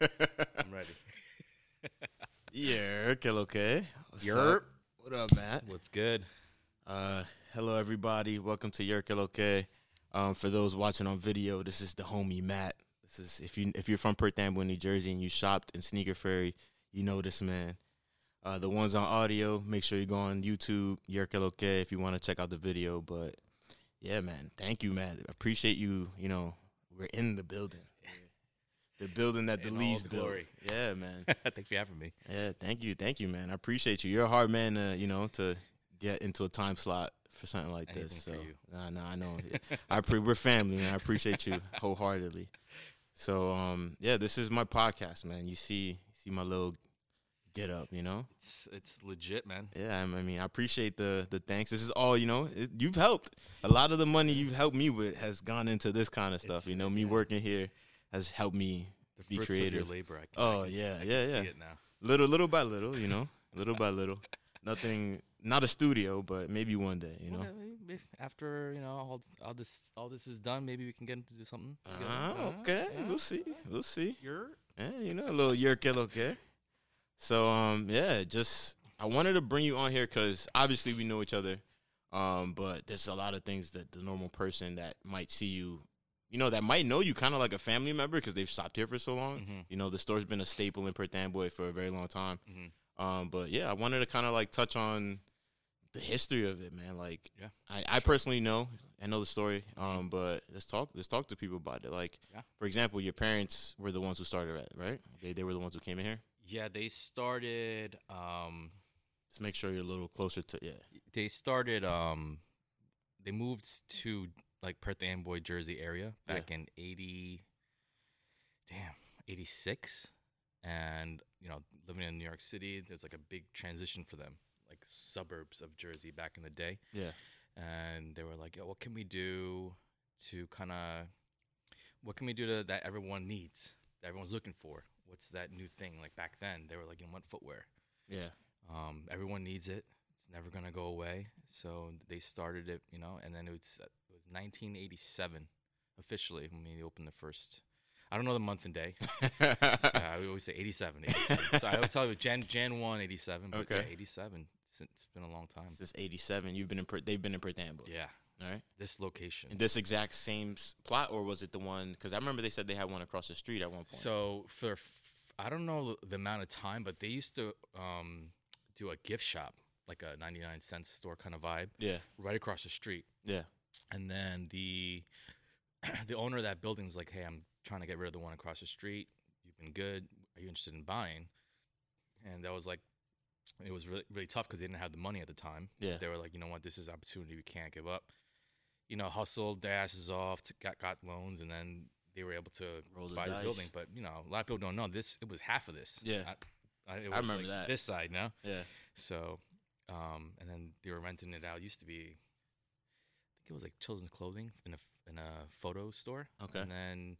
I'm ready. Yeah, okay, okay. What's Yerp. up? What up, Matt? What's good? Uh, hello, everybody. Welcome to Yerkel Okay. Um, for those watching on video, this is the homie Matt. This is if you if you're from Perth Amboy, New Jersey, and you shopped in Sneaker Fairy, you know this man. Uh, the ones on audio, make sure you go on YouTube, Yerkel Okay, if you want to check out the video. But yeah, man, thank you, Matt. Appreciate you. You know, we're in the building. The building that the Lees built. glory. Yeah, man. Thanks for having me. Yeah, thank you, thank you, man. I appreciate you. You're a hard man, to, you know, to get into a time slot for something like this. So, nah, nah, I know. I pre- we're family, man. I appreciate you wholeheartedly. So, um, yeah, this is my podcast, man. You see, see my little get up, you know. It's it's legit, man. Yeah, I I mean, I appreciate the the thanks. This is all, you know. It, you've helped. A lot of the money you've helped me with has gone into this kind of stuff. It's- you know, me yeah. working here has helped me The Be creative. your labor. I can, Oh, I can, yeah, I yeah, yeah. See it now. little little by little, you know, little by little. Nothing, not a studio, but maybe one day, you know. Well, maybe- maybe after you know all, all this all this is done, maybe we can get into something. together. Ah, Uh, okay, yeah. we'll see, we'll see. You're Yeah, you know, a little year kill, okay. So, um, yeah, just I wanted to bring you on here because obviously we know each other, um, but there's a lot of things that the normal person that might see you, you know, that might know you kind of like a family member because they've stopped here for so long. Mhm. You know, the store's been a staple in Perth Amboy for a very long time. Mhm. Um, but yeah, I wanted to kind of like touch on the history of it, man. Like, Yeah. I, I personally know, I know the story. Um, but let's talk, let's talk to people about it. Like, Yeah. for example, your parents were the ones who started it, right? They they were the ones who came in here. yeah. They started. Um, Just make sure you're a little closer to yeah. they started. Um, they moved to like Perth Amboy, Jersey area Yeah. back in eighty. Damn, eighty six, and you know, living in New York City, there's like a big transition for them, like suburbs of Jersey back in the day. Yeah. and they were like, "Yo, what can we do to kind of, what can we do to that everyone needs, that everyone's looking for? What's that new thing? Like back then, they were like, you know what, footwear. Yeah. Um, everyone needs it. Never gonna go away. So they started it, you know, and then it was uh, it was 1987 officially when we opened the first. I don't know the month and day. so I always say 87. 87. so I would tell you Jan Jan 1 87, but yeah, Okay. 87. It's, it's been a long time. Since '87, you've been in. Per- they've been in Perth Amboy. Yeah, All right. this location. In this exact same plot, or was it the one? Because I remember they said they had one across the street at one point. So for f- I don't know the amount of time, but they used to um, do a gift shop, like a 99 cent store kind of vibe, yeah. right across the street. Yeah. And then the the owner of that building's like, "Hey, I'm trying to get rid of the one across the street. You've been good. Are you interested in buying?" And that was like, it was really really tough because they didn't have the money at the time. Yeah. They were like, "You know what? This is an opportunity we can't give up." You know, hustled their asses off, to, got got loans, and then they were able to Roll the buy the building. But you know, a lot of people don't know this. It was half of this. Yeah. I, I, I remember like that. This side, no. Yeah. So, um, and then they were renting it out. It used to be, I think it was like children's clothing in a in a photo store. Okay. And then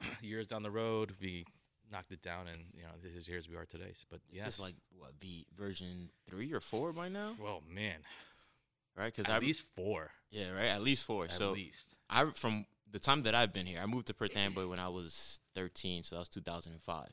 years down the road, we knocked it down, and you know, this is here as we are today. So, but yes, It's like what V version three or four by now, well, man, right? Because at I least four, yeah, right, at least four. at so least. I from the time that I've been here, I moved to Perth Amboy when I was 13, so that was 2005.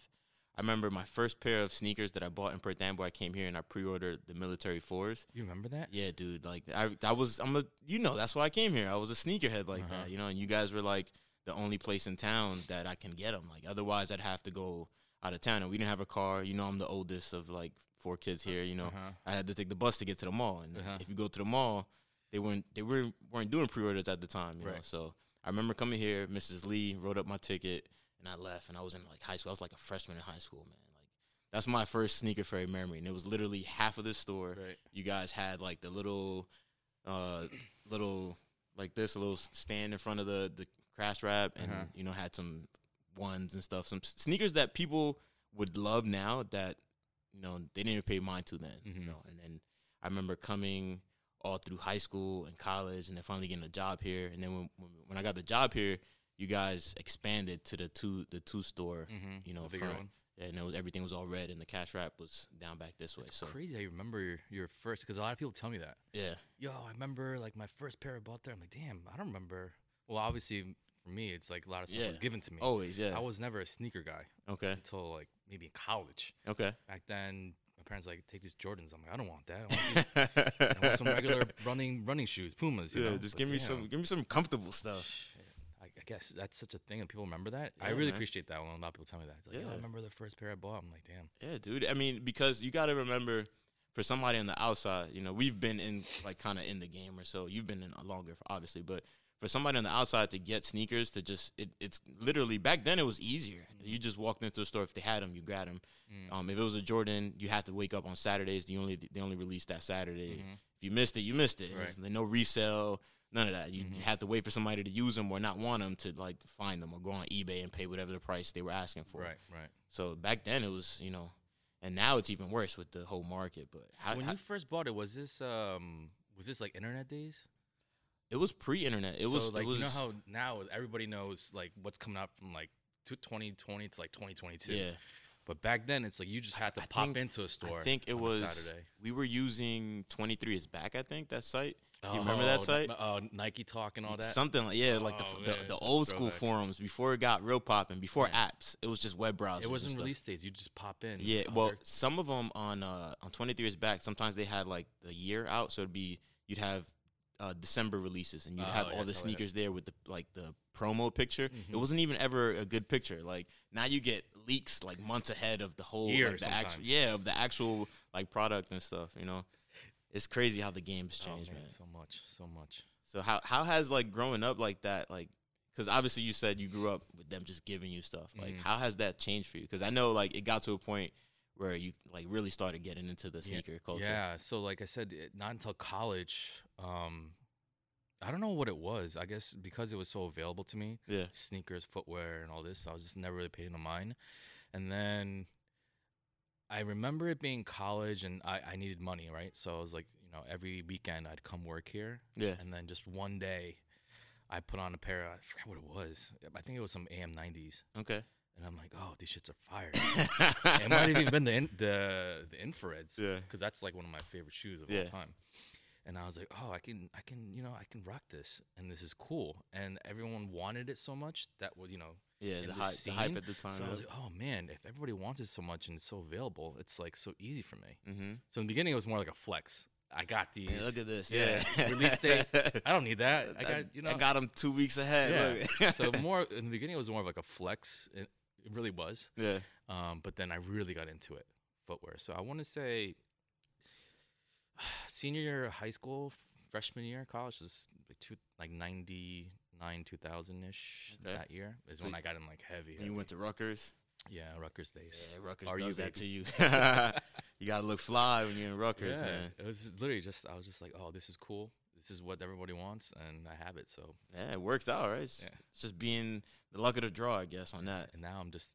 I remember my first pair of sneakers that I bought in Perth Amboy. I came here and I pre-ordered the military fours. You remember that? Yeah, dude, like I, that was I'm a you know that's why I came here. I was a sneakerhead like Uh-huh. that, you know. And you guys were like the only place in town that I can get them. Like otherwise, I'd have to go out of town, and we didn't have a car. You know, I'm the oldest of like four kids here. You know, Uh-huh. I had to take the bus to get to the mall, and Uh-huh. if you go to the mall, they weren't they were weren't doing pre-orders at the time. You know, Right. so I remember coming here. Mrs. Lee wrote up my ticket, and I left, and I was in like high school. I was like a freshman in high school, man. Like that's my first sneaker fairy memory, and it was literally half of the store Right. you guys had like the little uh little like this little stand in front of the the cash wrap and Uh-huh. you know had some ones and stuff some sneakers that people would love now that you know they didn't even pay mind to then you Mhm. know and then i remember coming all through high school and college and then finally getting a job here and then when when, when i got the job here you guys expanded to the two the two store Mm-hmm. you know the front. one. and it was everything was all red and the cash wrap was down back this way It's so crazy how you remember your, your first because a lot of people tell me that. yeah Yo, I remember like my first pair I bought there. I'm like, damn, I don't remember. Well, obviously for me, it's like a lot of stuff Yeah. was given to me. Always, yeah. I was never a sneaker guy okay, until like maybe in college. okay. Back then, my parents like take these Jordans. I'm like, I don't want that. I want, these- I want some regular running running shoes, Pumas. You yeah, know? just But give me damn, some, give me some comfortable stuff. I, guess that's such a thing, and people remember that. I really man. appreciate that when a lot of people tell me that. It's like, yeah, I remember the first pair I bought. I'm like, damn. Yeah, dude. I mean, because you got to remember, for somebody on the outside, you know, we've been in like kind of in the game or so. You've been in longer, obviously, but for somebody on the outside to get sneakers to just it, it's literally back then it was easier. You just walked into the store if they had them, you grabbed them. Mm. Um, if it was a Jordan, you had to wake up on Saturdays. The only they only released that Saturday. Mhm. If you missed it, you missed it. Right. There's no resale, none of that. You, Mhm. you had to wait for somebody to use them or not want them to like find them or go on eBay and pay whatever the price they were asking for. Right, right. So back then it was, you know, and now it's even worse with the whole market. But how, when how- you first bought it, was this um was this like internet days? it was pre-internet. It so was like it was you know how now everybody knows like what's coming out from like to 2020 to like 2022. yeah. But back then it's like you just had to I pop think- into a store. I think it was Saturday. we were using 23 is back. I think that site. You remember that Oh, site? Uh, Nike Talk and all that. Something like yeah, like the, Oh, f- the the old school throwback. forums before it got real popping. Before Right. apps, it was just web browsers. it wasn't release days. You just pop in. Yeah, well, there- some of them on uh on 23 is back. Sometimes they had like the year out, so it'd be you'd have uh December releases, and you'd Oh, have yeah, all the that's how it is. sneakers there with the like the promo picture. It Mhm. wasn't even ever a good picture. Like now you get leaks like months ahead of the whole Year like, the actual yeah of the actual like product and stuff. You know, it's crazy how the game's oh, changed, man, man. so much, so much. So how how has like growing up like that like because obviously you said you grew up with them just giving you stuff. Like Mhm. how has that changed for you? Because I know like it got to a point where you like really started getting into the Yeah, sneaker culture. Yeah. So like I said, it, not until college. Um, I don't know what it was. I guess because it was so available to me, Yeah. sneakers, footwear, and all this. I was just never really paying no mind. And then I remember it being college, and I, I needed money, right? So I was like, you know, every weekend I'd come work here, Yeah. and then just one day, I put on a pair. I forgot what it was. I think it was some AM90s, Okay. and I'm like, oh, these shits are fire. it might have even been the in, the the infrareds, Yeah. because that's like one of my favorite shoes of Yeah. all time. And I was like, oh, I can, I can, you know, I can rock this, and this is cool. And everyone wanted it so much that was, you know, Yeah. The the hype, the hype at the time. so I was like, oh man, if everybody wants it so much and it's so available, it's like so easy for me. mm-hmm. So in the beginning, it was more like a flex. I got these. Look at this. Yeah. Yeah. Release date. I don't need that. I got, you know. I got them two weeks ahead. yeah. So more in the beginning, it was more of like a flex. It, it really was. yeah. Um, but then I really got into it, footwear. So I want to say senior year of high school, freshman year of college was like two, like 99, 2000 ish Okay. that year is So when I got in like heavy. And you went to Rutgers. yeah, Rutgers days. Yeah, Rutgers Are you, does that to you. you gotta look fly when you're in Rutgers, yeah, man. it was just literally just I was just like, oh, this is cool. This is what everybody wants, and I have it. So, Yeah, it works out, right? It's, Yeah. it's just being the luck of the draw, I guess, on that. and now I'm just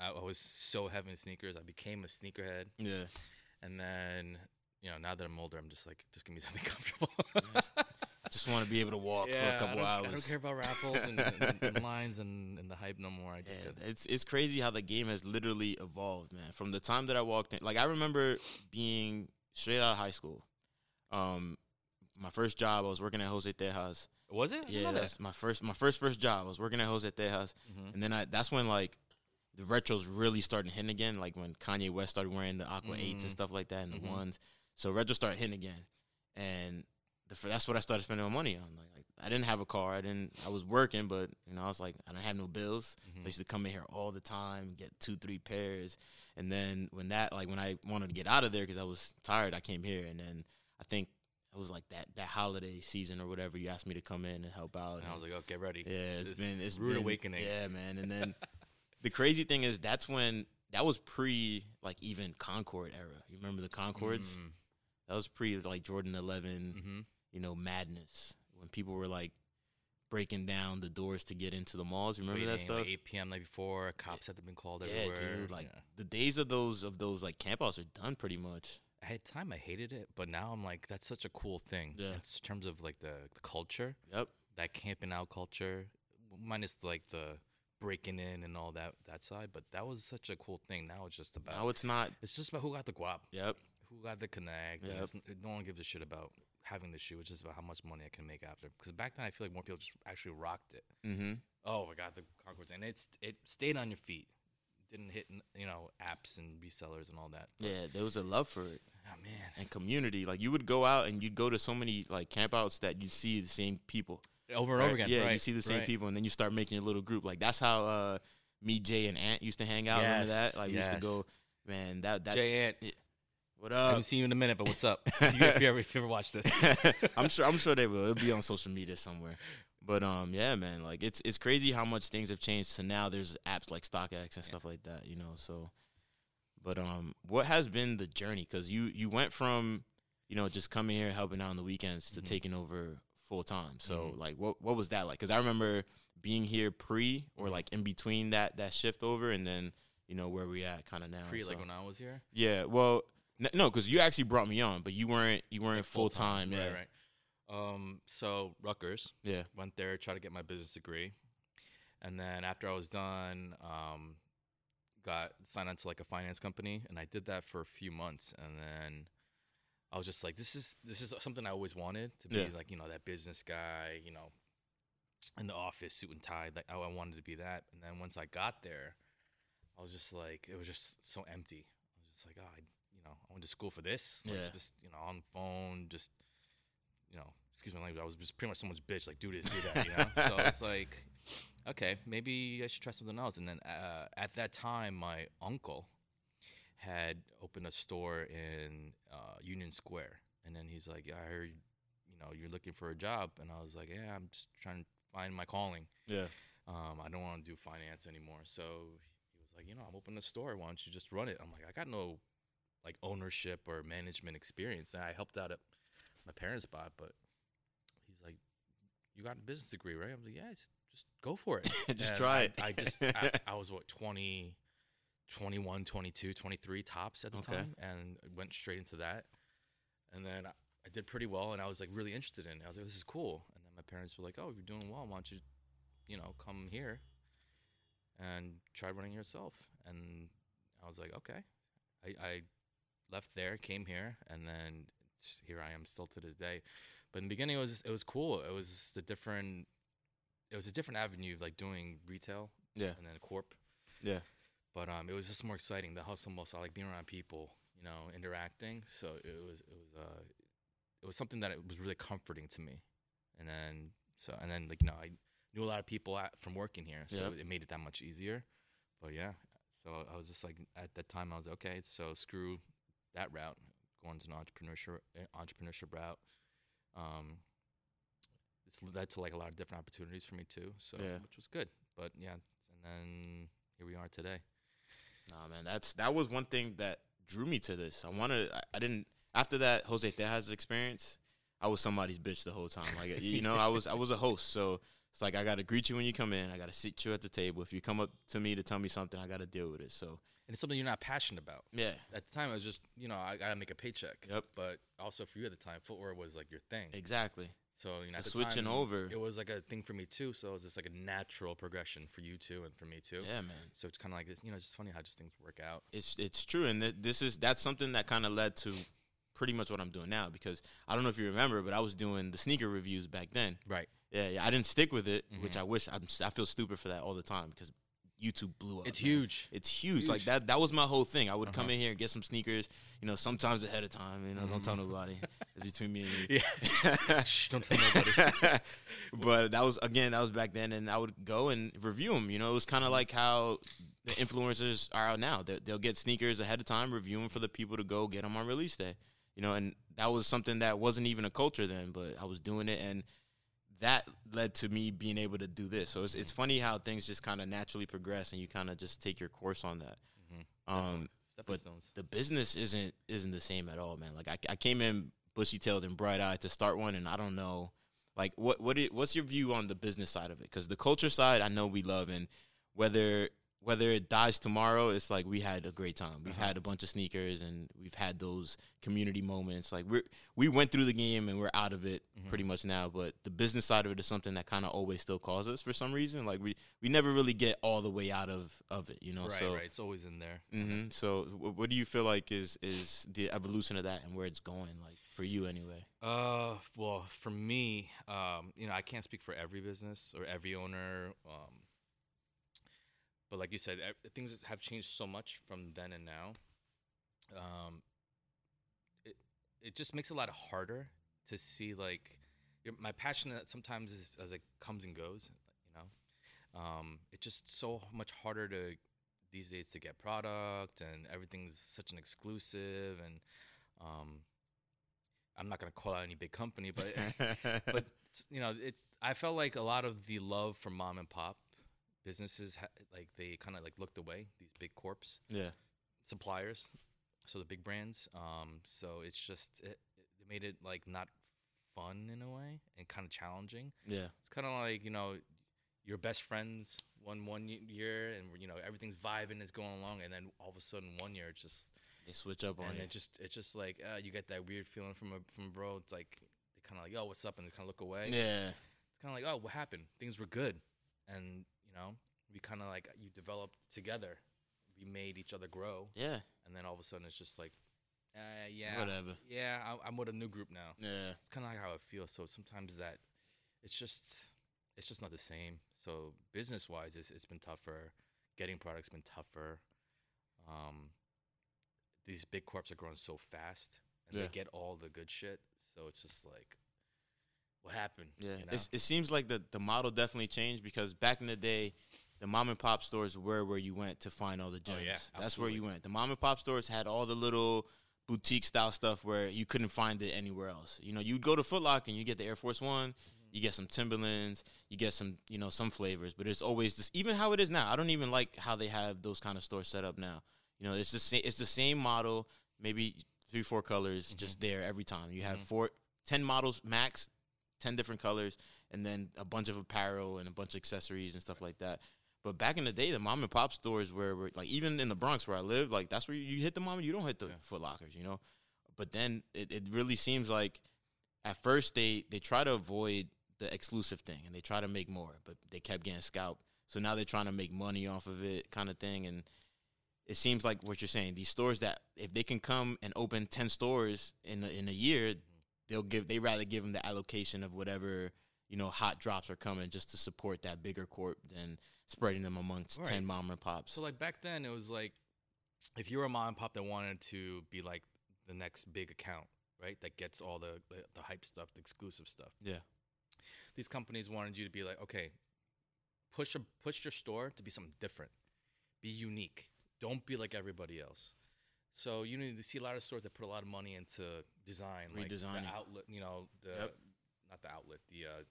I, I was so heavy in sneakers. I became a sneakerhead, Yeah. and then you know now that I'm older, I'm just like, just give me something comfortable. Just- Just want to be able to walk for a couple don't, hours. I don't care about raffles and, and, and lines and, and the hype no more. I just Yeah, it's it's crazy how the game has literally evolved, man. From the time that I walked in, like I remember being straight out of high school. Um, my first job, I was working at Jose Tejas. was it? I Yeah, know that. that's my first my first first job. I was working at Jose Tejas, Mhm. and then I that's when like the retros really started hitting again. Like when Kanye West started wearing the Aqua Eights and Mm. stuff like that, and the Mhm. ones. So retro started hitting again, and the, that's what I started spending my money on. Like, like I didn't have a car. I didn't. I was working, but you know I was like I didn't have no bills. So I Mhm. used to come in here all the time, get two, three pairs. And then when that, like when I wanted to get out of there because I was tired, I came here. And then I think it was like that that holiday season or whatever. You asked me to come in and help out. And I was like, oh, get ready. yeah, it's this been it's rude been, awakening. Yeah, man. And then the crazy thing is that's when that was pre like even Concord era. You remember the Concords? Mm, That was pre like Jordan 11 mhm. You know, madness when people were like breaking down the doors to get into the malls. Remember that stuff? Like 8 p.m. night before, cops had to been called yeah, everywhere. dude. Like yeah. the days of those of those like campouts are done pretty much. at the time I hated it, but now I'm like, that's such a cool thing. Yeah. In terms of like the, the culture, Yep. that camping out culture, minus like the breaking in and all that that side. But that was such a cool thing. Now it's just about Now it's not. it's just about who got the guap, Yep. who got the connect. Yep. no one gives a shit about having the shoe. It's just about how much money I can make after. Because back then, I feel like more people just actually rocked it. Mm-hmm. Oh my god, the Concords, and it's it stayed on your feet. Didn't hit you know apps and resellers and all that. Yeah, there was a love for it Oh man, and community. Like you would go out and you'd go to so many like campouts that you'd see the same people. over and right? over again. Yeah, right, you see the same right. people, and then you start making a little group. Like that's how uh, me, Jay, and Ant used to hang out. Remember that? Like we used to go. Man, that that. Jay Ant, what up? I haven't seen you in a minute, but what's up? if, you, if you ever if you ever watch this, I'm sure. I'm sure they will. It'll be on social media somewhere. But um, yeah, man. Like it's it's crazy how much things have changed. So now there's apps like StockX and stuff like that. You know. So, but um, what has been the journey? Because you you went from you know just coming here helping out on the weekends to Mhm. taking over full time. So Mhm. like, what what was that like? Because I remember being here pre or Mhm. like in between that that shift over, and then you know where we at kind of now. pre like when I was here, yeah. Well. No, because you actually brought me on, but you weren't you weren't Like full time. Yeah, Right, right. Um, so Rutgers yeah. went there, tried to get my business degree, and then after I was done, um, got signed on to like a finance company, and I did that for a few months, and then I was just like, this is this is something I always wanted to be Yeah. like, you know, that business guy, you know, in the office, suit and tie. Like, I, I wanted to be that, and then once I got there, I was just like, it was just so empty. I was just like, oh, I, know, I went to school for this, like, Yeah. just you know, on the phone, just you know, excuse my language, I was just pretty much someone's bitch, like do this, do that, you know. so I was like, okay, maybe I should try something else. And then uh, at that time, my uncle had opened a store in uh, Union Square, and then he's like, I heard, you know, you're looking for a job, and I was like, yeah, I'm just trying to find my calling. Yeah. Um, I don't want to do finance anymore. So he was like, you know, I'm opening a store. Why don't you just run it? I'm like, I got no like ownership or management experience. And I helped out at my parents' spot, but he's like, you got a business degree, right? I'm like, yeah, it's, just go for it. Just And try I, it. I just, I, I was what, 20, 21, 22, 23 tops at the Okay. time and went straight into that. And then I, I did pretty well and I was like really interested in it. I was like, this is cool. And then my parents were like, oh, you're doing well. Why don't you, you know, come here and try running yourself? And I was like, okay. I, I left there, came here, and then here I am still to this day. But in the beginning, it was it was cool. It was the different. It was a different avenue of like doing retail Yeah. and then corp. Yeah. But um, it was just more exciting. The hustle muscle, I like being around people, you know, interacting. So it was it was uh, it was something that it was really comforting to me. And then so and then like you know I knew a lot of people at, from working here, so Yep. it made it that much easier. But yeah, so I was just like at that time I was like, okay, so screw that route, going to an entrepreneurship eh, entrepreneurship route. Um, it's led to like a lot of different opportunities for me too. So Yeah. which was good. But yeah, and then here we are today. Nah, man, that's that was one thing that drew me to this. I wanted, I, I didn't after that Jose Tejas experience. I was somebody's bitch the whole time. Like you know, I was I was a host, so it's like I got to greet you when you come in. I got to sit you at the table. If you come up to me to tell me something, I got to deal with it. So And it's something you're not passionate about. yeah, At the time, I was just you know I gotta make a paycheck. Yep. But also for you at the time, footwear was like your thing. exactly. So you know, So at the switching time, over. it was like a thing for me too. So it was just like a natural progression for you too, and for me too. Yeah, man. So it's kind of like this, you know, it's just funny how just things work out. It's it's true, and th- this is that's something that kind of led to pretty much what I'm doing now. Because I don't know if you remember, but I was doing the sneaker reviews back then. Right. Yeah, yeah. I didn't stick with it, which Mhm. I wish. I'm, I feel stupid for that all the time because YouTube blew up. It's man. huge. It's huge. Like that. That was my whole thing. I would come Uh-huh. in here and get some sneakers. You know, sometimes ahead of time. You know, don't tell Mhm. nobody. It's between me and you. Yeah. Shh, don't tell nobody. but that was again. That was back then, and I would go and review them. You know, it was kind of like how the influencers are out now. They, they'll get sneakers ahead of time, review them for the people to go get them on release day. You know, and that was something that wasn't even a culture then, but I was doing it, and that led to me being able to do this. So it's it's funny how things just kind of naturally progress, and you kind of just take your course on that. Mhm. Um, but stones. the business isn't isn't the same at all, man. Like I, I came in bushy tailed and bright eyed to start one, and I don't know, like what what it, what's your view on the business side of it? Because the culture side, I know we love, and whether whether it dies tomorrow, it's like we had a great time. We've Uh-huh. had a bunch of sneakers and we've had those community moments. Like we we went through the game and we're out of it Mhm. pretty much now. But the business side of it is something that kind of always still calls us for some reason. Like we we never really get all the way out of of it, you know. right, so right. It's always in there. Mm-hmm. so wh- what do you feel like is is the evolution of that and where it's going? Like for you anyway. Uh, well, for me, um, you know, I can't speak for every business or every owner. Um, but like you said, things have changed so much from then and now. Um, it it just makes it a lot harder to see like your, my passion that sometimes is as it comes and goes. You know, um, it's just so much harder to these days to get product and everything's such an exclusive and um, I'm not gonna call out any big company, but but you know, it's I felt like a lot of the love from mom and pop businesses, ha- like they kind of like looked away. These big corps yeah, suppliers, so the big brands. Um, so it's just it, it made it like not fun in a way and kind of challenging. yeah, It's kind of like you know, your best friends one one year, and you know everything's vibing, is going along, and then all of a sudden one year it's just they switch up on and you. it just it's just like uh, you get that weird feeling from a from a bro. It's like they kind of like, oh, what's up, and they kind of look away. Yeah, It's kind of like, oh, what happened? Things were good, and know, we kind of like you developed together. We made each other grow, yeah, and then all of a sudden it's just like, uh, yeah, whatever. yeah, I, I'm with a new group now. Yeah, It's kind of like how it feels. So sometimes that it's just it's just not the same. So business wise, it's, it's been tougher. Getting products been tougher. Um, these big corps are growing so fast, and Yeah. they get all the good shit. So it's just like, what happened? Yeah, you know? it's, it seems like the the model definitely changed because back in the day, the mom and pop stores were where you went to find all the Oh, gems. yeah, That's where you went. The mom and pop stores had all the little boutique style stuff where you couldn't find it anywhere else. You know, you'd go to Foot Locker and you get the Air Force One, Mm-hmm. you get some Timberlands, you get some you know some flavors, but it's always this. Even how it is now, I don't even like how they have those kind of stores set up now. You know, it's the same. It's the same model, maybe three four colors, just there every time. You have Mhm. four, ten models max, ten different colors, and then a bunch of apparel and a bunch of accessories and stuff like that. But back in the day, the mom and pop stores where, were like even in the Bronx where I live, like that's where you hit the mom. And you don't hit the Yeah. Foot Lockers, you know. But then it, it really seems like at first they they try to avoid the exclusive thing and they try to make more, but they kept getting scalped. So now they're trying to make money off of it, kind of thing. And it seems like what you're saying. These stores that if they can come and open ten stores in a, in a year, they'll give. They rather give them the allocation of whatever you know hot drops are coming just to support that bigger corp than spreading them amongst Right. ten mom and pops. So like back then, it was like if you were a mom and pop that wanted to be like the next big account, right? That gets all the the, the hype stuff, the exclusive stuff. yeah, These companies wanted you to be like, okay, push a push your store to be something different, be unique. Don't be like everybody else. So you need to see a lot of stores that put a lot of money into design, like Redesigning. the outlet. You know, the Yep. not the outlet, the uh,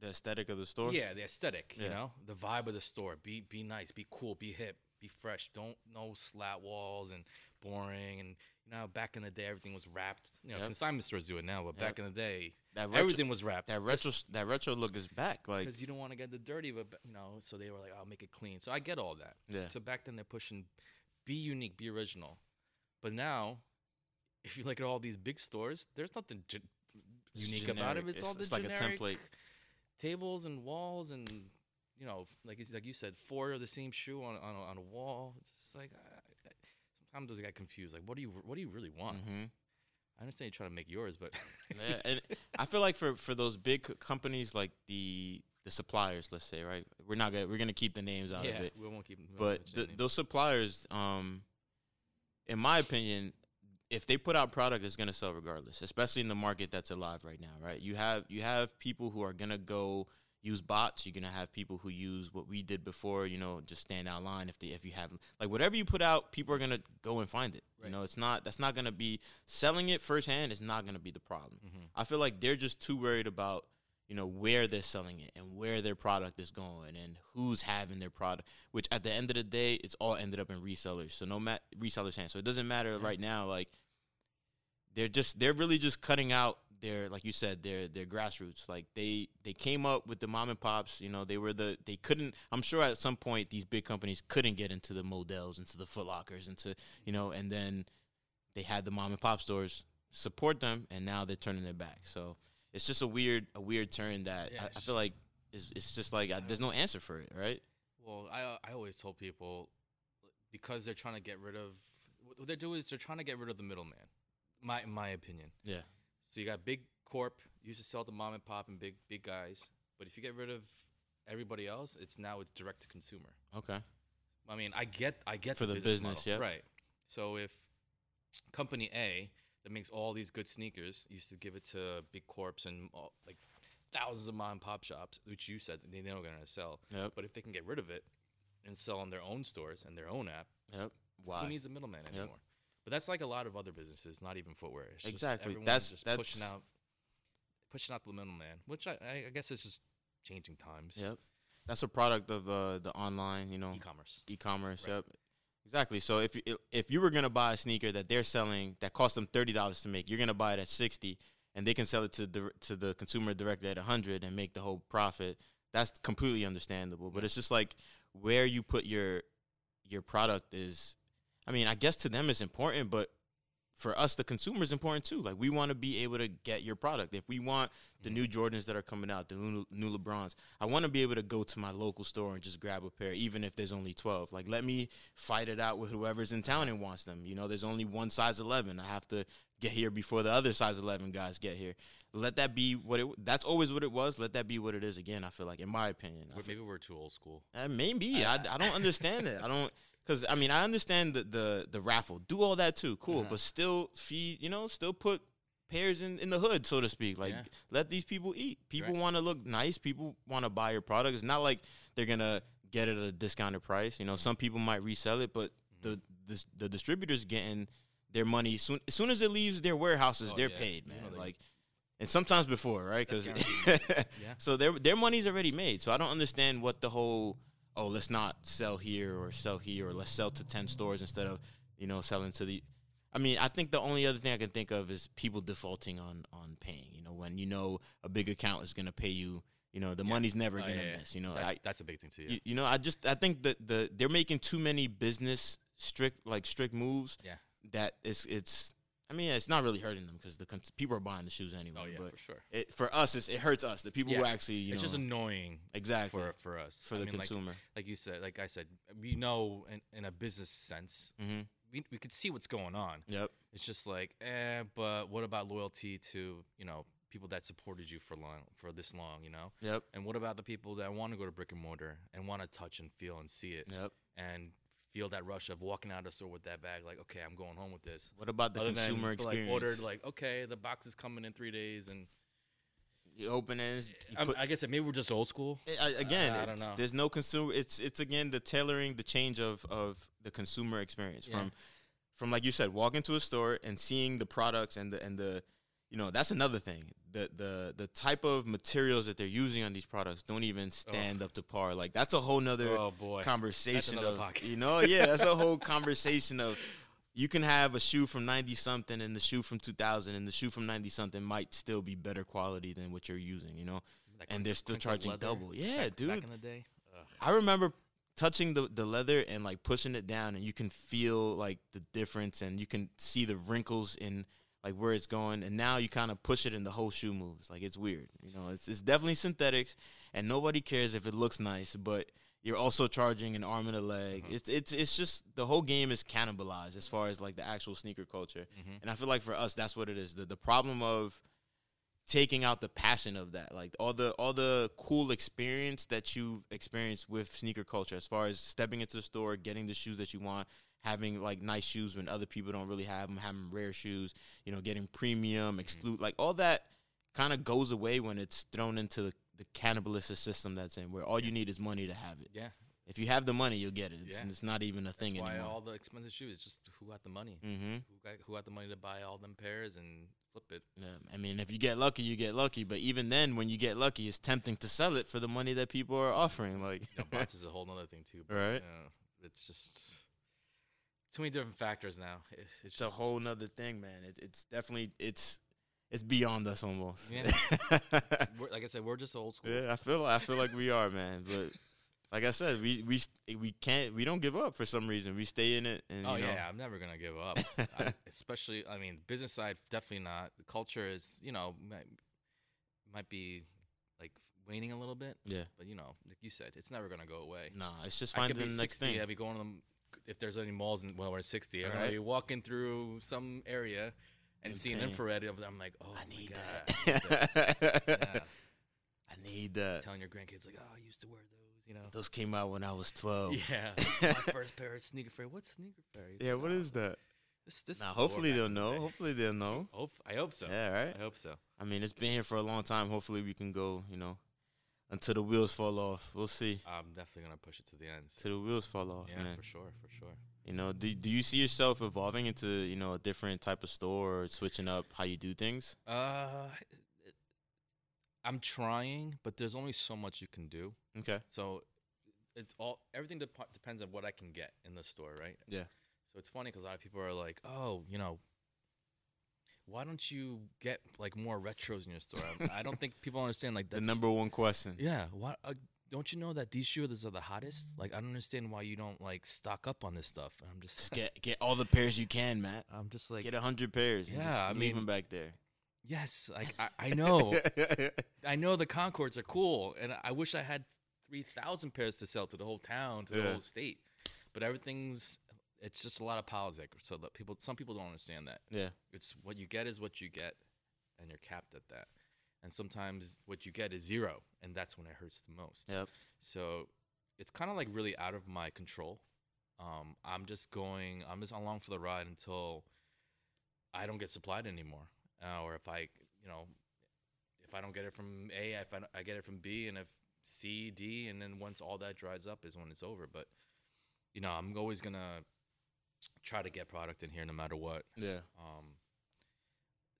the aesthetic of the store. yeah, the aesthetic, you know, the vibe of the store. Be be nice, be cool, be hip, be fresh. Don't no slat walls and boring. And you know, back in the day, everything was wrapped. You know, Yep. consignment stores do it now, but back in the day, retro, everything was wrapped. that retro that retro look is back. Like because you don't want to get the dirty, but you know, so they were like, "I'll make it clean." So I get all that. yeah, So back then they're pushing, be unique, be original. But now, if you look at all these big stores, there's nothing ge- It's unique about it. generic. It's, all the it's like a generic template. tables and walls and you know, like like you said, four of the same shoe on on a, on a wall. It's just like I, I, sometimes I get confused. Like, what do you what do you really want? hmm I understand you're trying to make yours, but Yeah, and I feel like for for those big companies like the the suppliers, let's say, right? We're not gonna we're gonna keep the names out yeah, of it, we won't keep. we won't but the, those suppliers, um, in my opinion, if they put out product, it's gonna sell regardless. Especially in the market that's alive right now, right? You have you have people who are gonna go use bots. You're gonna have people who use what we did before. You know, just stand out line. If they if you have like whatever you put out, people are gonna go and find it. Right. You know, it's not that's not gonna be selling it firsthand. Is not gonna be the problem. Mhm. I feel like they're just too worried about you know where they're selling it and where their product is going and who's having their product. Which at the end of the day, it's all ended up in resellers. So no mat resellers hands. So it doesn't matter right now. Like they're just they're really just cutting out their like you said their their grassroots like they they came up with the mom and pops you know they were the they couldn't i'm sure at some point these big companies couldn't get into the models into the foot lockers into you know and then they had the mom and pop stores support them and now they're turning their back so it's just a weird a weird turn that Yeah, I, I feel like it's, it's just like uh, there's no answer for it right Well, I I always told people because they're trying to get rid of what they're doing is they're trying to get rid of the middleman. My my opinion. yeah So you got big corp used to sell to mom and pop and big big guys, but if you get rid of everybody else, it's now it's direct to consumer. okay I mean, I get I get For the business, model, yep. right? So if company A that makes all these good sneakers used to give it to big corps and all, like thousands of mom and pop shops, which you said they they're not going to sell, yep but if they can get rid of it and sell on their own stores and their own app, yep why who needs a middleman anymore? But that's like a lot of other businesses, not even footwear. It's Exactly. everyone's That's- just that's- pushing out, pushing out the middleman, which I, I I guess is just changing times. Yep. That's a product of uh, the online, you know, E-commerce. e-commerce. Right. Yep. Exactly. So if you if you were gonna buy a sneaker that they're selling that cost them thirty dollars to make, you're gonna buy it at sixty, and they can sell it to the to the consumer directly at hundred and make the whole profit. That's completely understandable. But it's just like where you put your your product is. I mean, I guess to them it's important, but for us, the consumer is important too. Like we want to be able to get your product. If we want the new Jordans that are coming out, the new, LeBrons, I want to be able to go to my local store and just grab a pair, even if there's only twelve. Like let me fight it out with whoever's in town and wants them. You know, there's only one size eleven. I have to get here before the other size eleven guys get here. Let that be what it. That's always what it was. Let that be what it is again. I feel like, in my opinion, feel- maybe we're too old school. uh, maybe I, I don't understand it. I don't because I mean I understand the, the the raffle, do all that too, cool, Uh-huh. but still feed you know still put pairs in, in the hood so to speak. Like Yeah. let these people eat. People Right. want to look nice. People want to buy your product. It's not like they're gonna get it at a discounted price. You know, some people might resell it, but Mm-hmm. the the, the distributors getting their money soon as soon as it leaves their warehouses, Oh, they're yeah. paid, man. they- like. And sometimes before, right? Because Yeah. so their their money's already made. So I don't understand what the whole oh let's not sell here or sell here or let's sell to ten stores instead of you know selling to the. I mean, I think the only other thing I can think of is people defaulting on on paying. You know, when you know a big account is gonna pay you, you know the Yeah. money's never Oh, gonna yeah, yeah. miss. You know, That- I, that's a big thing too. Yeah. you, you know, I just I think that the they're making too many business strict like strict moves. Yeah. That it's it's. I mean, it's not really hurting them because the cons- people are buying the shoes anyway. oh yeah, but for sure. it, for us, it's, it hurts us. The people who actually, you it's know, just annoying exactly for for us for I the mean, like- consumer. Like, you said, like I said, we know in, in a business sense, mm-hmm. we we could see what's going on. Yep. It's just like, eh, but what about loyalty to you know people that supported you for long for this long, you know? Yep. And what about the people that want to go to brick and mortar and want to touch and feel and see it Yep. and feel that rush of walking out of the store with that bag, like, okay, I'm going home with this. What about the Other than, consumer like experience? ordered, like, okay, the box is coming in three days, and you open it. You put, I guess maybe we're just old school. I- I- again, I don't know. there's no consumer. It's it's again the tailoring, the change of of the consumer experience Yeah. from from like you said, walking to a store and seeing the products and the and the you know that's another thing. The the the type of materials that they're using on these products don't even stand up to par. Like that's a whole nother Oh boy, conversation of podcast. you know yeah that's a whole conversation of you can have a shoe from 90 something and the shoe from 2000 and the shoe from 90 something might still be better quality than what you're using you know That and they're still charging leather double. Yeah, back, dude. Back in the day, Ugh. i remember touching the, the leather and like pushing it down and you can feel like the difference and you can see the wrinkles in like where it's going and now you kind of push it and the whole shoe moves like it's weird you know it's, it's definitely synthetics and nobody cares if it looks nice but you're also charging an arm and a leg Mhm. it's it's it's just the whole game is cannibalized as far as like the actual sneaker culture Mhm. and I feel like for us, that's what it is. The the problem of taking out the passion of that, like all the all the cool experience that you've experienced with sneaker culture, as far as stepping into the store, getting the shoes that you want, having like nice shoes when other people don't really have them, having rare shoes, you know, getting premium, exclude, like all that kind of goes away when it's thrown into the, the cannibalistic system that's in, where all you need is money to have it. Yeah, If you have the money, you'll get it. It's, Yeah. it's not even a thing why anymore. all the expensive shoes just who got the money, mm-hmm. who got who got the money to buy all them pairs and flip it. Yeah, I mean, if you get lucky, you get lucky. But even then, when you get lucky, it's tempting to sell it for the money that people are offering. Like, You know, bots is a whole other thing too. But, Right. you know, it's just too many different factors now. It, it's it's a whole nother thing, man. It, it's definitely it's it's beyond us almost. Yeah. Like I said, we're just old school. yeah, I feel I feel like we are, man. But like I said, we we we can't we don't give up for some reason. We stay in it, and Oh you know, yeah, I'm never gonna give up. I, especially, I mean, business side definitely not. The culture is, you know, might, might be like waning a little bit, yeah. but you know, like you said, it's never gonna go away. Nah, it's just finding the next 60. thing. I'd be going to them if there's any malls in well, we're 60. I'm be walking through some area and And seeing paying. infrared. I'm I'm like, oh, I need God, that. I need yeah. I need that. Telling your grandkids like, oh, I used to wear those, you know. Those came out when I was twelve. Yeah, my first pair of sneaker fairy. What's sneaker fairy? Yeah, what is that? This, this is hopefully they'll know. Hopefully they'll know. Hope I hope so. Yeah, right. I hope so. I mean, it's been here for a long time. Hopefully, we can go. You know, until the wheels fall off. We'll see. I'm definitely gonna push it to the end. Till the wheels fall off, yeah, man. for sure, for sure. You know, do do you see yourself evolving into you know a different type of store or switching up how you do things? Uh, I'm trying, but there's only so much you can do. Okay. So it's all everything dep- depends on what I can get in the store, right? Yeah. So it's funny because a lot of people are like, "Oh, you know, why don't you get like more retros in your store?" I'm- don't think people understand like The number one question. Yeah. Why? Uh, don't you know that these shoes are the hottest? Like, I don't understand why you don't like stock up on this stuff. And I'm just, Just get get all the pairs you can, Matt. I'm just like, get a hundred pairs. and Yeah, just I leave mean- them back there. yes, like I, I know, I know the Concords are cool, and I wish I had three thousand pairs to sell to the whole town, to the whole state. But everything's, it's just a lot of politics. So that people, some people don't understand that. yeah. It's what you get is what you get, and you're capped at that. And sometimes what you get is zero, and that's when it hurts the most. Yep. So it's kind of like really out of my control. Um, I'm just going, I'm just along for the ride until I don't get supplied anymore. Uh, or if I, you know, if I don't get it from A, if I, I get it from B, and if C, D, and then once all that dries up is when it's over. But, you know, I'm always going to try to get product in here no matter what. Yeah. Um,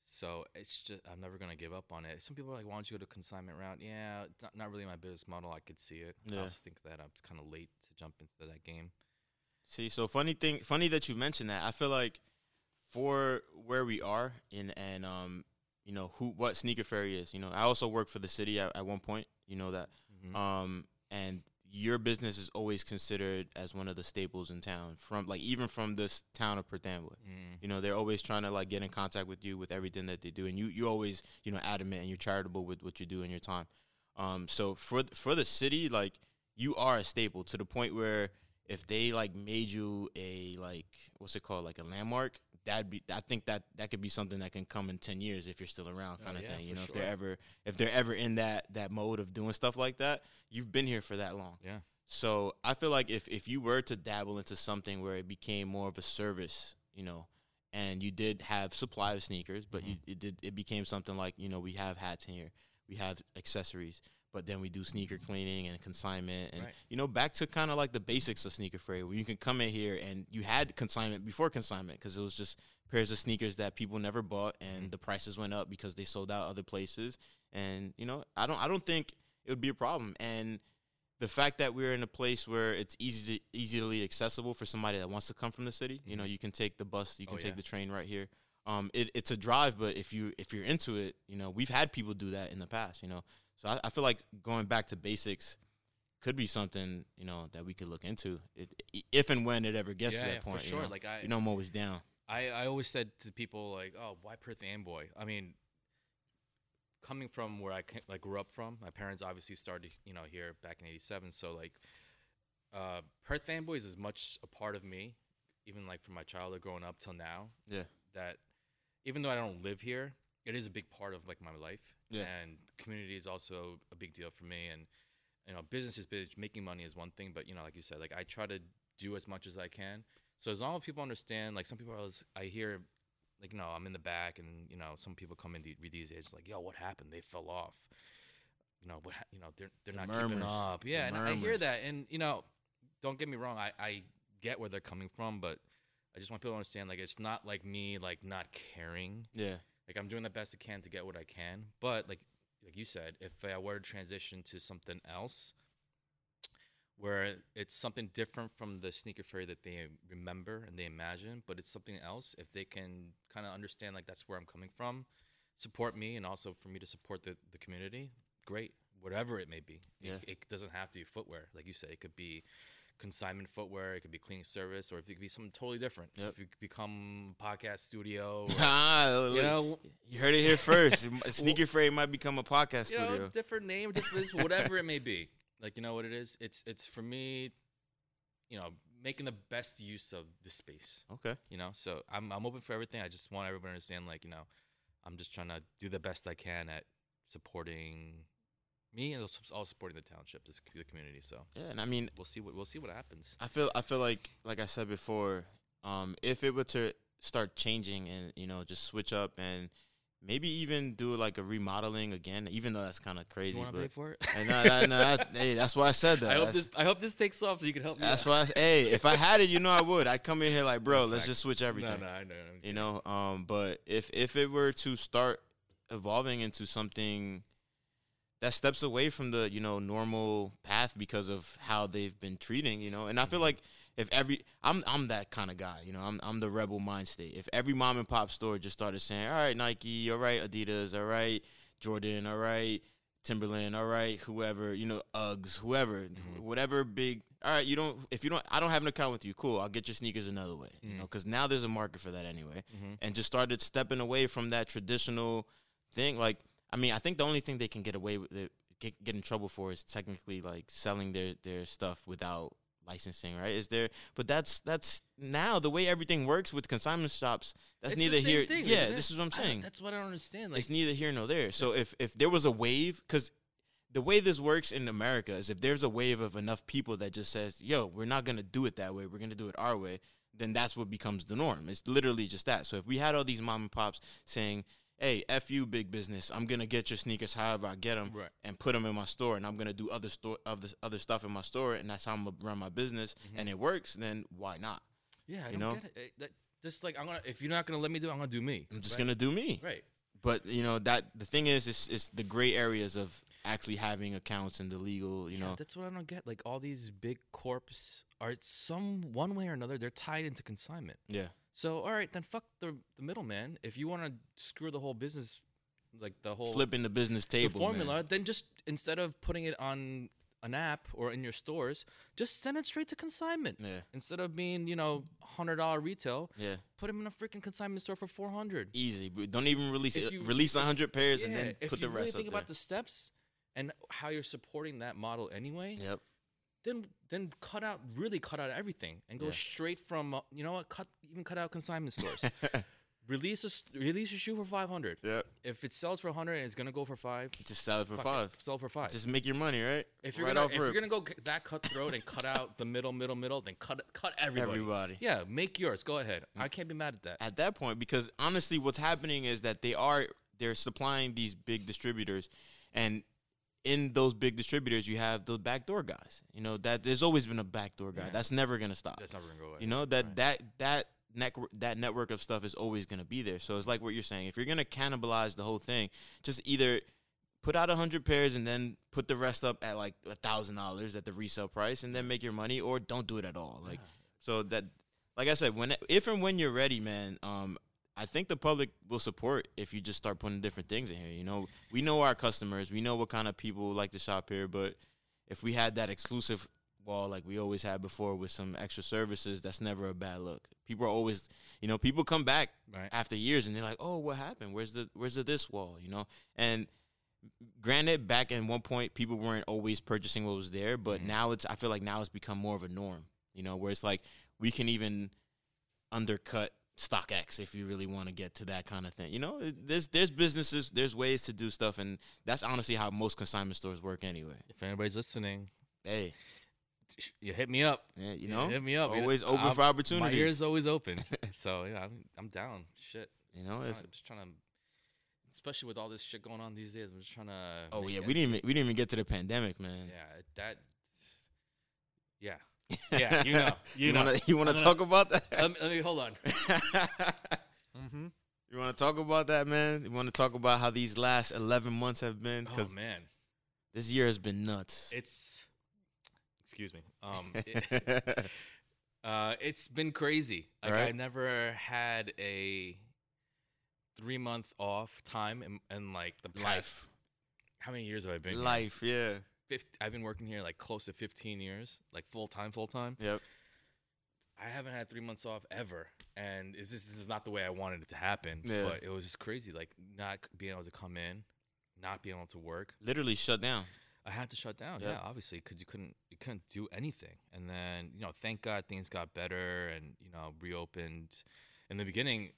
so it's just I'm never gonna give up on it. Some people are like, "Why don't you go to consignment route?" Yeah, it's not, not really my business model. I could see it. Yeah. I also think that I'm kind of late to jump into that game. See, so funny thing, funny that you mentioned that. I feel like for where we are in and um, you know who what Sneaker Fairy is. You know, I also worked for the city at, at one point. You know that. Mhm. Um, and your business is always considered as one of the staples in town. From like even from this town of Perth Amboy. Mm. You know, they're always trying to like get in contact with you with everything that they do, and you you always you know adamant and you're charitable with what you do in your time. Um, so for for the city, like you are a staple to the point where if they like made you a like what's it called like a landmark, that'd be I think that that could be something that can come in ten years if you're still around, Oh, kind of yeah, thing. You know, if they're ever if they're ever in that that mode of doing stuff like that, you've been here for that long. Yeah. So I feel like if if you were to dabble into something where it became more of a service, you know, and you did have supply of sneakers, but Mm-hmm. it did it became something like you know we have hats in here, we have accessories, but then we do sneaker cleaning and consignment, and Right. you know back to kind of like the basics of sneaker freight, where you can come in here and you had consignment before consignment because it was just pairs of sneakers that people never bought and Mhm. the prices went up because they sold out other places, and you know I don't I don't think it would be a problem and the fact that we're in a place where it's easy to easily accessible for somebody that wants to come from the city. You know, Mhm. you can take the bus, you Oh, can take yeah. the train right here. Um, it, it's a drive, but if you if you're into it, you know, we've had people do that in the past. You know, so I, I feel like going back to basics could be something you know that we could look into it, if and when it ever gets yeah, to that yeah, point. for you sure. know? Like I, you know, I'm always down. I, I always said to people like, "Oh, why Perth Amboy?" I mean, coming from where I like grew up from, my parents obviously started, you know, here back in '87. So like, uh, Perth Amboy is as much a part of me, even like from my childhood growing up till now. Yeah. That even though I don't live here, it is a big part of like my life. Yeah. And community is also a big deal for me. And you know, business is business. Making money is one thing, but you know, like you said, like I try to do as much as I can. So as long as people understand, like some people are, always- I hear, like you know, I'm in the back, and you know, some people come in to read these ads like, "Yo, what happened? They fell off." You know, what? ha- You know, they're they're The not keeping murmurs. up. The Yeah, and I hear that, and you know, don't get me wrong, I I get where they're coming from, but I just want people to understand, like, it's not like me like not caring. Yeah. Like I'm doing the best I can to get what I can, but like like you said, if I were to transition to something else, where it's something different from the sneaker fairy that they remember and they imagine, but it's something else. If they can kind of understand, like that's where I'm coming from, support me and also for me to support the, the community, great. Whatever it may be. Yeah. It, it doesn't have to be footwear. Like you said, it could be consignment footwear, it could be cleaning service, or if it could be something totally different. Yep. If you become a podcast studio, or, ah, you know, you heard it here first. Sneaker Frame might become a podcast you know, studio. different name, different whatever it may be. Like you know what it is. It's it's for me, you know, making the best use of the space. Okay. You know, so I'm I'm open for everything. I just want everybody to understand, like you know, I'm just trying to do the best I can at supporting me and also supporting the township, this the community. So Yeah, and I mean, we'll see what we'll see what happens. I feel I feel like like I said before, um, if it were to start changing and you know just switch up and maybe even do like a remodeling again, even though that's kind of crazy. want to pay But for it? and no, no, no, that- hey, that's why I said that. I hope That's- this I hope this takes off so you can help me. That's out. why. I, hey, if I had it, you know I would. I'd come in here like, bro, That's let's facts. just switch everything. No, no, I know. You know, um, but if if it were to start evolving into something that steps away from the you know normal path because of how they've been treating, you know, and I feel Mhm. like if every I'm I'm that kind of guy, you know, I'm I'm the rebel mind state. If every mom and pop store just started saying, all right, Nike, all right, Adidas, all right, Jordan, all right, Timberland, all right, whoever, you know, Uggs, whoever, Mhm. whatever big. All right, you don't. If you don't, I don't have an account with you. Cool, I'll get your sneakers another way. You know, because now there's a market for that anyway, hmm and just started stepping away from that traditional thing. Like, I mean, I think the only thing they can get away with, it, get get in trouble for, is technically like selling their their stuff without licensing, right? Is there? But that's that's now the way everything works with consignment shops. That's It's the neither here. thing, yeah, this is what I'm saying. that's what I don't understand. Like, it's neither here nor there. So if if there was a wave, because the way this works in America is if there's a wave of enough people that just says, "Yo, we're not gonna do it that way. We're gonna do it our way," then that's what becomes the norm. It's literally just that. So if we had all these mom and pops saying, "Hey, f you, big business. I'm gonna get your sneakers however I get them." right. And put them in my store, and I'm gonna do other store of the other stuff in my store, and that's how I'm gonna run my business, Mhm. and it works. Then why not? Yeah, I you don't know? get it. That, just like I'm gonna, if you're not gonna let me do, it, I'm gonna do me. I'm just right? gonna do me. Right. But you know that the thing is, it's, it's the gray areas of actually having accounts and the legal. You Yeah, know, that's what I don't get. Like all these big corps are some one way or another they're tied into consignment. yeah, So all right, then fuck the the middleman. If you want to screw the whole business, like the whole flipping the business the table. formula, man. then just instead of putting it on an app or in your stores, just send it straight to consignment. Yeah, Instead of being, you know, hundred dollar retail, yeah, put them in a freaking consignment store for four hundred. easy. Don't even release If it. you- release a hundred pairs and Yeah, then if you the really rest think up about the steps and how you're supporting that model anyway. Yep. Then then cut out really cut out everything and go Yeah. straight from uh, you know what cut even cut out consignment stores. release a release a shoe for five hundred. Yeah. If it sells for hundred and it's gonna go for five, Just sell it for five. it, sell for five. Just make your money, right? if you're right gonna if you're gonna go that cutthroat and cut out the middle middle middle, then cut cut everybody. Everybody. Yeah, make yours. Go ahead. I can't be mad at that. At that point, because honestly, what's happening is that they are they're supplying these big distributors, and in those big distributors, you have the backdoor guys. You know that there's always been a backdoor guy. Yeah. That's never gonna stop. That's never gonna go away. You know that Right. that that network that network of stuff is always going to be there. So it's like what you're saying. If you're going to cannibalize the whole thing, just either put out a hundred pairs and then put the rest up at like a thousand dollars at the resale price, and then make your money, or don't do it at all. Like so that, like I said, when if and when you're ready, man. Um, I think the public will support if you just start putting different things in here. You know, we know our customers, we know what kind of people like to shop here, but if we had that exclusive wall like we always had before with some extra services, that's never a bad look. People are always, you know, people come back right. after years and they're like, "Oh, what happened? Where's the where's the this wall?" You know, and granted, back at one point, people weren't always purchasing what was there, but Mhm. now it's I feel like now it's become more of a norm. You know, where it's like we can even undercut StockX if you really want to get to that kind of thing. You know, there's there's businesses, there's ways to do stuff, and that's honestly how most consignment stores work anyway. If anybody's listening, Hey, you hit me up. yeah, you know, hit me up. You know, always open I'm- for opportunities. My ears always open. so yeah, I'm, I'm down. Shit. you know, I'm if just trying to, especially with all this shit going on these days. I'm just trying to. oh yeah, we didn't even, we didn't even get to the pandemic, man. Yeah, that. Yeah, yeah. You know. You, know. wanna you wanna talk about that? let, me, let me hold on. mm-hmm. you want to talk about that, man? You want to talk about how these last eleven months have been? Oh man, this year has been nuts. it's. Excuse me. Um. it- uh, it's been crazy. Like I never had a three month off time in, and like the past. Life, How many years have I been? here? life, yeah, Fif- I've been working here like close to 15 years, like full time, full time. yep. I haven't had three months off ever, and it's just, this is not the way I wanted it to happen. Yeah. But it was just crazy, like not being able to come in, not being able to work. Literally shut down. I had to shut down, Yep. yeah, obviously, because you couldn't you couldn't do anything. And then you know, thank God things got better and you know reopened. In the beginning,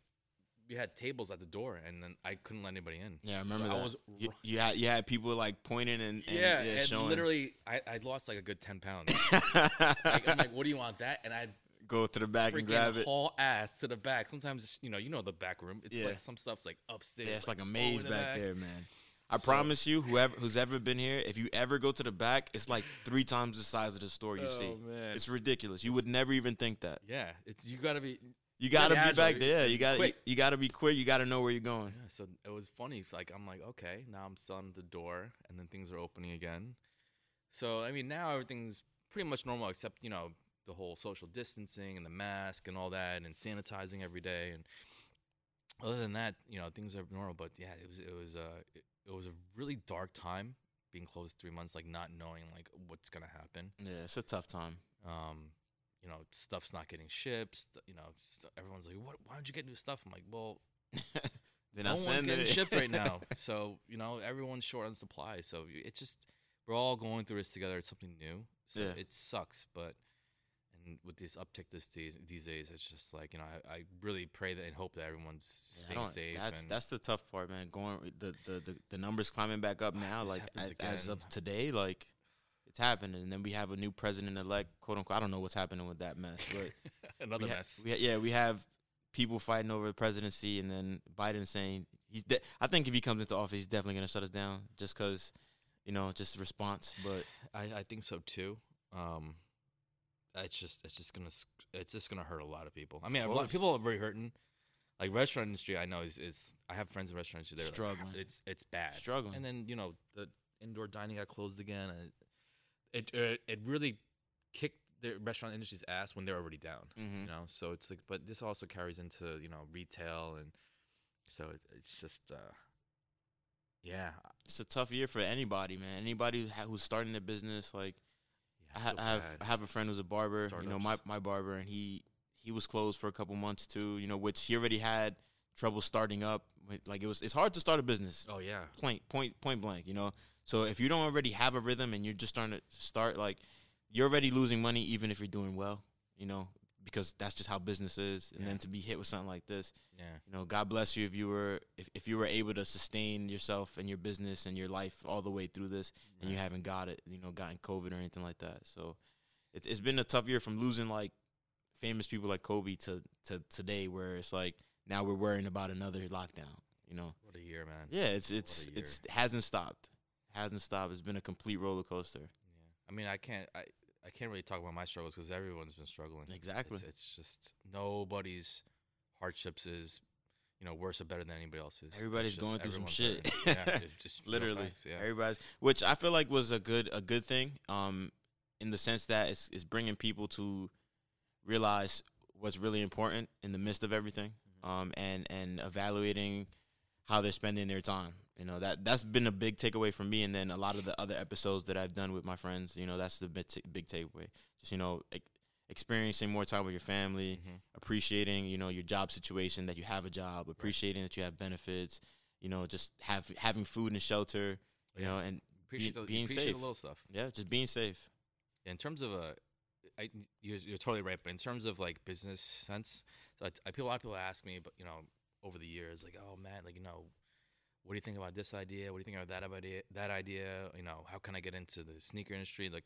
we had tables at the door, and then I couldn't let anybody in. Yeah, I So remember I that. was you, you had you had people like pointing and, and yeah, yeah, and showing. literally, I I lost like a good ten pounds. like, I'm like, what do you want that? And I'd Go to the back and grab it. haul ass to the back. Sometimes you know, you know the back room. It's Yeah. like some stuff's like upstairs. Yeah, it's like a all in maze the back there, man. I So- promise you, whoever who's ever been here, if you ever go to the back, it's like three times the size of the store you see. Oh man, It's ridiculous. You would never even think that. yeah. It's you gotta be. You gotta gotta be agile. back there. You gotta you, you gotta be quick. You gotta know where you're going. Yeah, so it was funny. Like I'm like, okay, now I'm selling at the door, and then things are opening again. So I mean, now everything's pretty much normal, except you know the whole social distancing and the mask and all that, and sanitizing every day. And other than that, you know, things are normal. But yeah, it was it was uh it, it was a really dark time being closed three months, like not knowing like what's gonna happen. Yeah, it's a tough time. Um, you know, stuff's not getting shipped. st- You know, st- everyone's like, "What? Why don't you get new stuff?" I'm like, "Well, Then no I one's send getting it. shipped right now. So you know, everyone's short on supply. So it's just we're all going through this together. It's something new. So Yeah. it sucks, but and with this uptick this days these days, it's just like you know, I, I really pray that and hope that everyone's staying safe. That's that's the tough part, man. Going the the the, the numbers climbing back up ah, now. Like as, as of today, like it's happening. And then we have a new president elect, quote unquote. I don't know what's happening with that mess, but another we ha- mess. we ha- yeah, we have people fighting over the presidency, and then Biden saying he's. De- I think if he comes into office, he's definitely gonna shut us down, just because, you know, just response. But I, I think so too. Um, it's just it's just gonna it's just gonna hurt a lot of people. I mean, a lot of people are very hurting. Like restaurant industry, I know is is I have friends in restaurant industry. They're like, Struggling. it's it's bad. struggling. And then you know the indoor dining got closed again. And it it it really kicked the restaurant industry's ass when they're already down. hmm You know, so it's like, but this also carries into you know retail and so it's it's just uh yeah. It's a tough year for anybody, man. Anybody who ha- who's starting a business, like yeah I, ha- I have. I have a friend who's a barber. You know, my my barber, and he he was closed for a couple months too. You know, which he already had trouble starting up. Like it was, it's hard to start a business. oh yeah. Point point point blank. You know, so if you don't already have a rhythm and you're just starting to start, like you're already losing money, even if you're doing well. You know, because that's just how business is. And Yeah. then to be hit with something like this, Yeah. you know, God bless you if you were if, if you were able to sustain yourself and your business and your life all the way through this and you haven't got it, you know, gotten COVID or anything like that. So it, it's been a tough year from losing like famous people like Kobe to to today, where it's like now we're worrying about another lockdown. You know, What a year, man. yeah, it's it's it's hasn't stopped, hasn't stopped. It's been a complete roller coaster. Yeah. I mean, I can't I I can't really talk about my struggles because everyone's been struggling. Exactly. It's, it's just nobody's hardships is you know worse or better than anybody else's. Everybody's going through some shit. yeah, just Literally, facts, yeah. everybody's which I feel like was a good a good thing. Um, in the sense that it's it's bringing people to realize what's really important in the midst of everything. Mhm. Um, and and evaluating how they're spending their time. You know that that's been a big takeaway for me. And then a lot of the other episodes that I've done with my friends, you know, that's the big t- big takeaway. Just you know, e- experiencing more time with your family, Mhm. appreciating you know your job situation that you have a job, appreciating that you have benefits. You know, just have having food and shelter. You Yeah. know, and Appreciate, being- the, being appreciate safe. the little stuff. yeah, just being safe. in terms of a, I, you're, you're totally right. But in terms of like business sense, so I, I, a lot of people ask me, but you know, over the years, like, oh man, like you know, what do you think about this idea? What do you think about that idea? That idea, you know, how can I get into the sneaker industry? Like,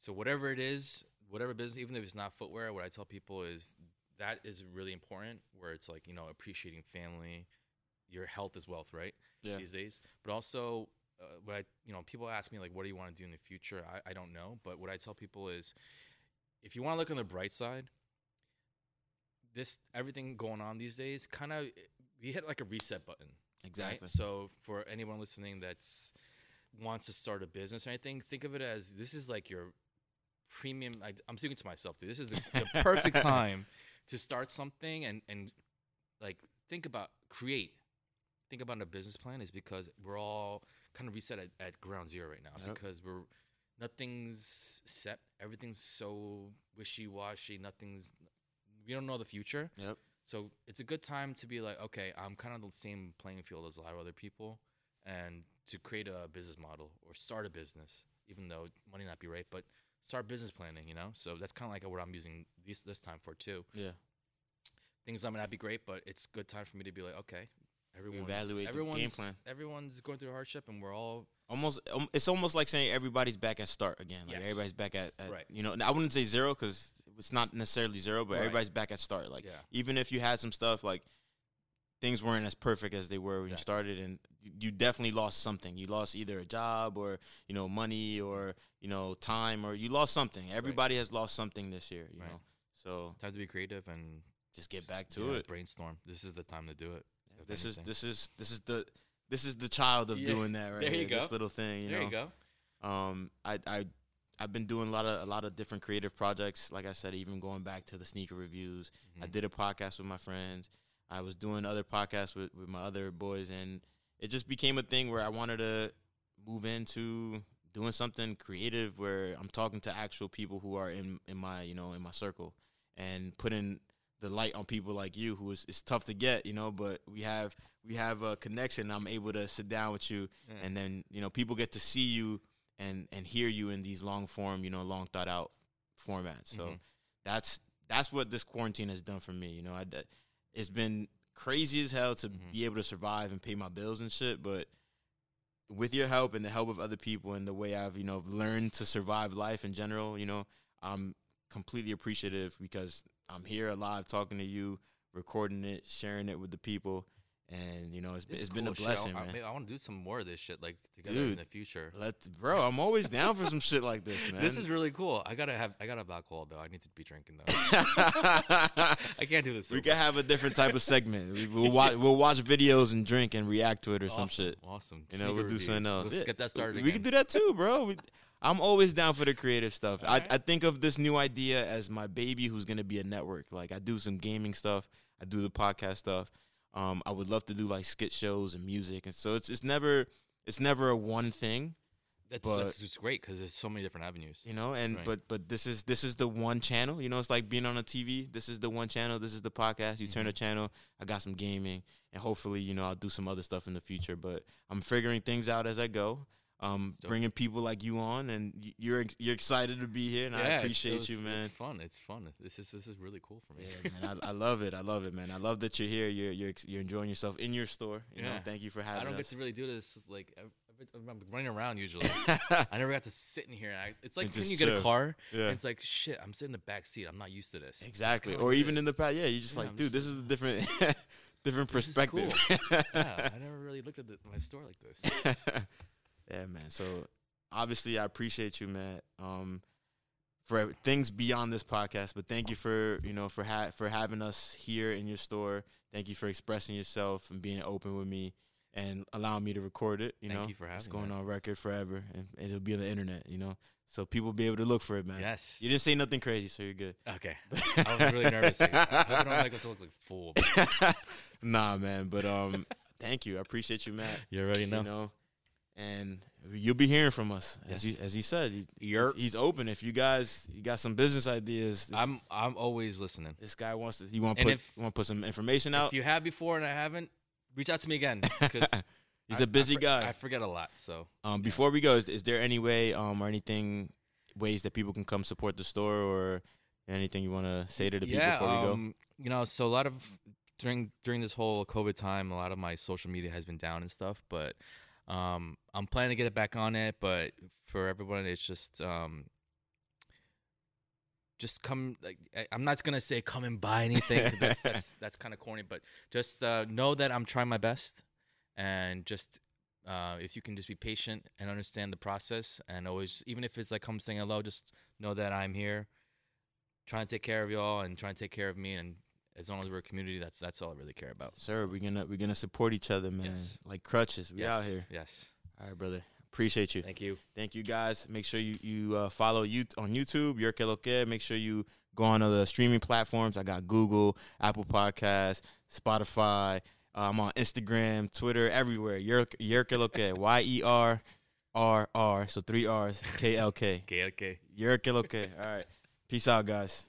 so whatever it is, whatever business, even if it's not footwear, what I tell people is that is really important. Where it's like you know, appreciating family, your health is wealth, right? Yeah, these days. But also, uh, what I you know, people ask me like, what do you want to do in the future? I, I don't know, but what I tell people is, if you want to look on the bright side, this everything going on these days, kind of we hit like a reset button. Right? exactly. So for anyone listening that's wants to start a business or anything, think of it as this is like your premium. I, I'm speaking to myself too. This is the, the perfect time to start something and and like think about create, think about a business plan is because we're all kind of reset at, at ground zero right now Yep. because we're nothing's set. Everything's so wishy washy. Nothing's we don't know the future. Yep. So it's a good time to be like, okay, I'm kind of the same playing field as a lot of other people, and to create a business model or start a business, even though money not be right, but start business planning. You know, so that's kind of like what I'm using this this time for too. Yeah. Things might not be great, but it's good time for me to be like, okay, everyone's Evaluate the game plan. everyone's going through hardship, and we're all Almost, um, it's almost like saying everybody's back at start again. Like Yes. everybody's back at, at Right. you know. I wouldn't say zero because it's not necessarily zero, but Right. everybody's back at start. Like yeah. even if you had some stuff like things weren't as perfect as they were when you started and you- definitely lost something you lost either a job or you know money or you know time or you lost something everybody has lost something this year you Right. know so Time to be creative and just get back to yeah, it brainstorm. This is the time to do it. this is this is this is the this is the child of Yeah. doing that right There you here, this little thing you there know you go. um i i I've been doing a lot of a lot of different creative projects. Like I said, even going back to the sneaker reviews, I Mhm. did a podcast with my friends. I was doing other podcasts with, with my other boys, and it just became a thing where I wanted to move into doing something creative where I'm talking to actual people who are in, in my you know in my circle and putting the light on people like you who is it's tough to get you know but we have we have a connection I'm able to sit down with you Yeah. and then you know people get to see you and and hear you in these long form you know long thought out formats so Mhm. that's that's what this quarantine has done for me you know I it's been crazy as hell to Mhm. be able to survive and pay my bills and shit but with your help and the help of other people and the way I've you know learned to survive life in general you know I'm completely appreciative because I'm here alive talking to you recording it sharing it with the people and you know it's, it's is been a cool. I- blessing I, man I, want to do some more of this shit like together in the future. Let bro, I'm always down for some shit like this, man. This is really cool. I gotta have I gotta have alcohol though. I need to be drinking though. I can't do this. we could have a different type of segment. We, we'll watch we'll watch videos and drink and react to it or some shit. Awesome. You know, Sneaker we'll do something else. Let's Yeah. get that started. We again. could do that too, bro. We, I'm always down for the creative stuff. I, Alright. I think of this new idea as my baby who's gonna be a network. Like I do some gaming stuff, I do the podcast stuff. Um, I would love to do like skit shows and music, and so it's it's never it's never a one thing. That's, but- that's just great because there's so many different avenues. you know and Right. but but this is this is the one channel you know it's like being on a tv this is the one channel this is the podcast you turn Mhm. the channel i got some gaming and hopefully you know i'll do some other stuff in the future but i'm figuring things out as i go um bringing people like you on and you're you're excited to be here and i Yeah, it's- appreciate you man It's fun. It's fun. This is this is really cool for me. yeah, man, I, I love it. I love it, man. I love that you're here. You're you're you're enjoying yourself in your store. You know, Yeah. thank you for having. Me. I don't get to really do this. Like I- I'm running around usually. I never got to sit in here. And I, it's like And when you get a car, yeah. and it's like shit. I'm sitting in the back seat. I'm not used to this. Exactly. Or even in the past, yeah, You're just Yeah, like, I'm dude, just- this is a different different This perspective. yeah, I never really looked at the, my store like this. Yeah, man. So obviously, I appreciate you, Matt. Um, for things beyond this podcast, but thank you for you know for ha- for having us here in your store. Thank you for expressing yourself and being open with me and allowing me to record it. You Thank know, you for it's going me. on record forever, and it'll be on the internet. You know, so people will be able to look for it, man. Yes. You didn't say nothing crazy, so you're good. Okay. I was really nervous. Like, I hope I don't make us to look like fool. nah, man. But um, thank you. I appreciate you, Matt. You already know. You know, and you'll be hearing from us as Yes. he as he said. He, he's, he's open. If you guys you got some business ideas, this, I'm. I'm always listening. this guy wants to. You want to put if- want to put some information out. If you have before and I haven't, reach out to me again because he's a busy guy. I forget a lot. So um, yeah. before we go, is, is there any way um or anything ways that people can come support the store or anything you want to say to the yeah, people before we go? um, you know, so a lot of during during this whole COVID time, a lot of my social media has been down and stuff, but um, I'm planning to get it back on it. But for everyone, it's just um, just come. Like I- I'm not gonna say come and buy anything. 'cause that's that's, that's kind of corny, but just uh, know that I'm trying my best, and just. Uh, if you can just be patient and understand the process, and always, even if it's like come saying hello, just know that I'm here trying to take care of y'all and trying to take care of me and as long as we're a community that's that's all I really care about. Sir, we're gonna we're gonna support each other, man. Yes. Like crutches. We yes. out here. Yes. All right, brother. Appreciate you. Thank you. Thank you guys. Make sure you you uh, follow you on YouTube, Your Que Lo Que. Make sure you go on other streaming platforms. I got Google, Apple Podcasts, Spotify, Uh, I'm on Instagram, Twitter, everywhere. Yerk Yerkeloke. Y E R R R. So three R's. K L K. Okay, okay. Yerkeloke. All right. Peace out, guys.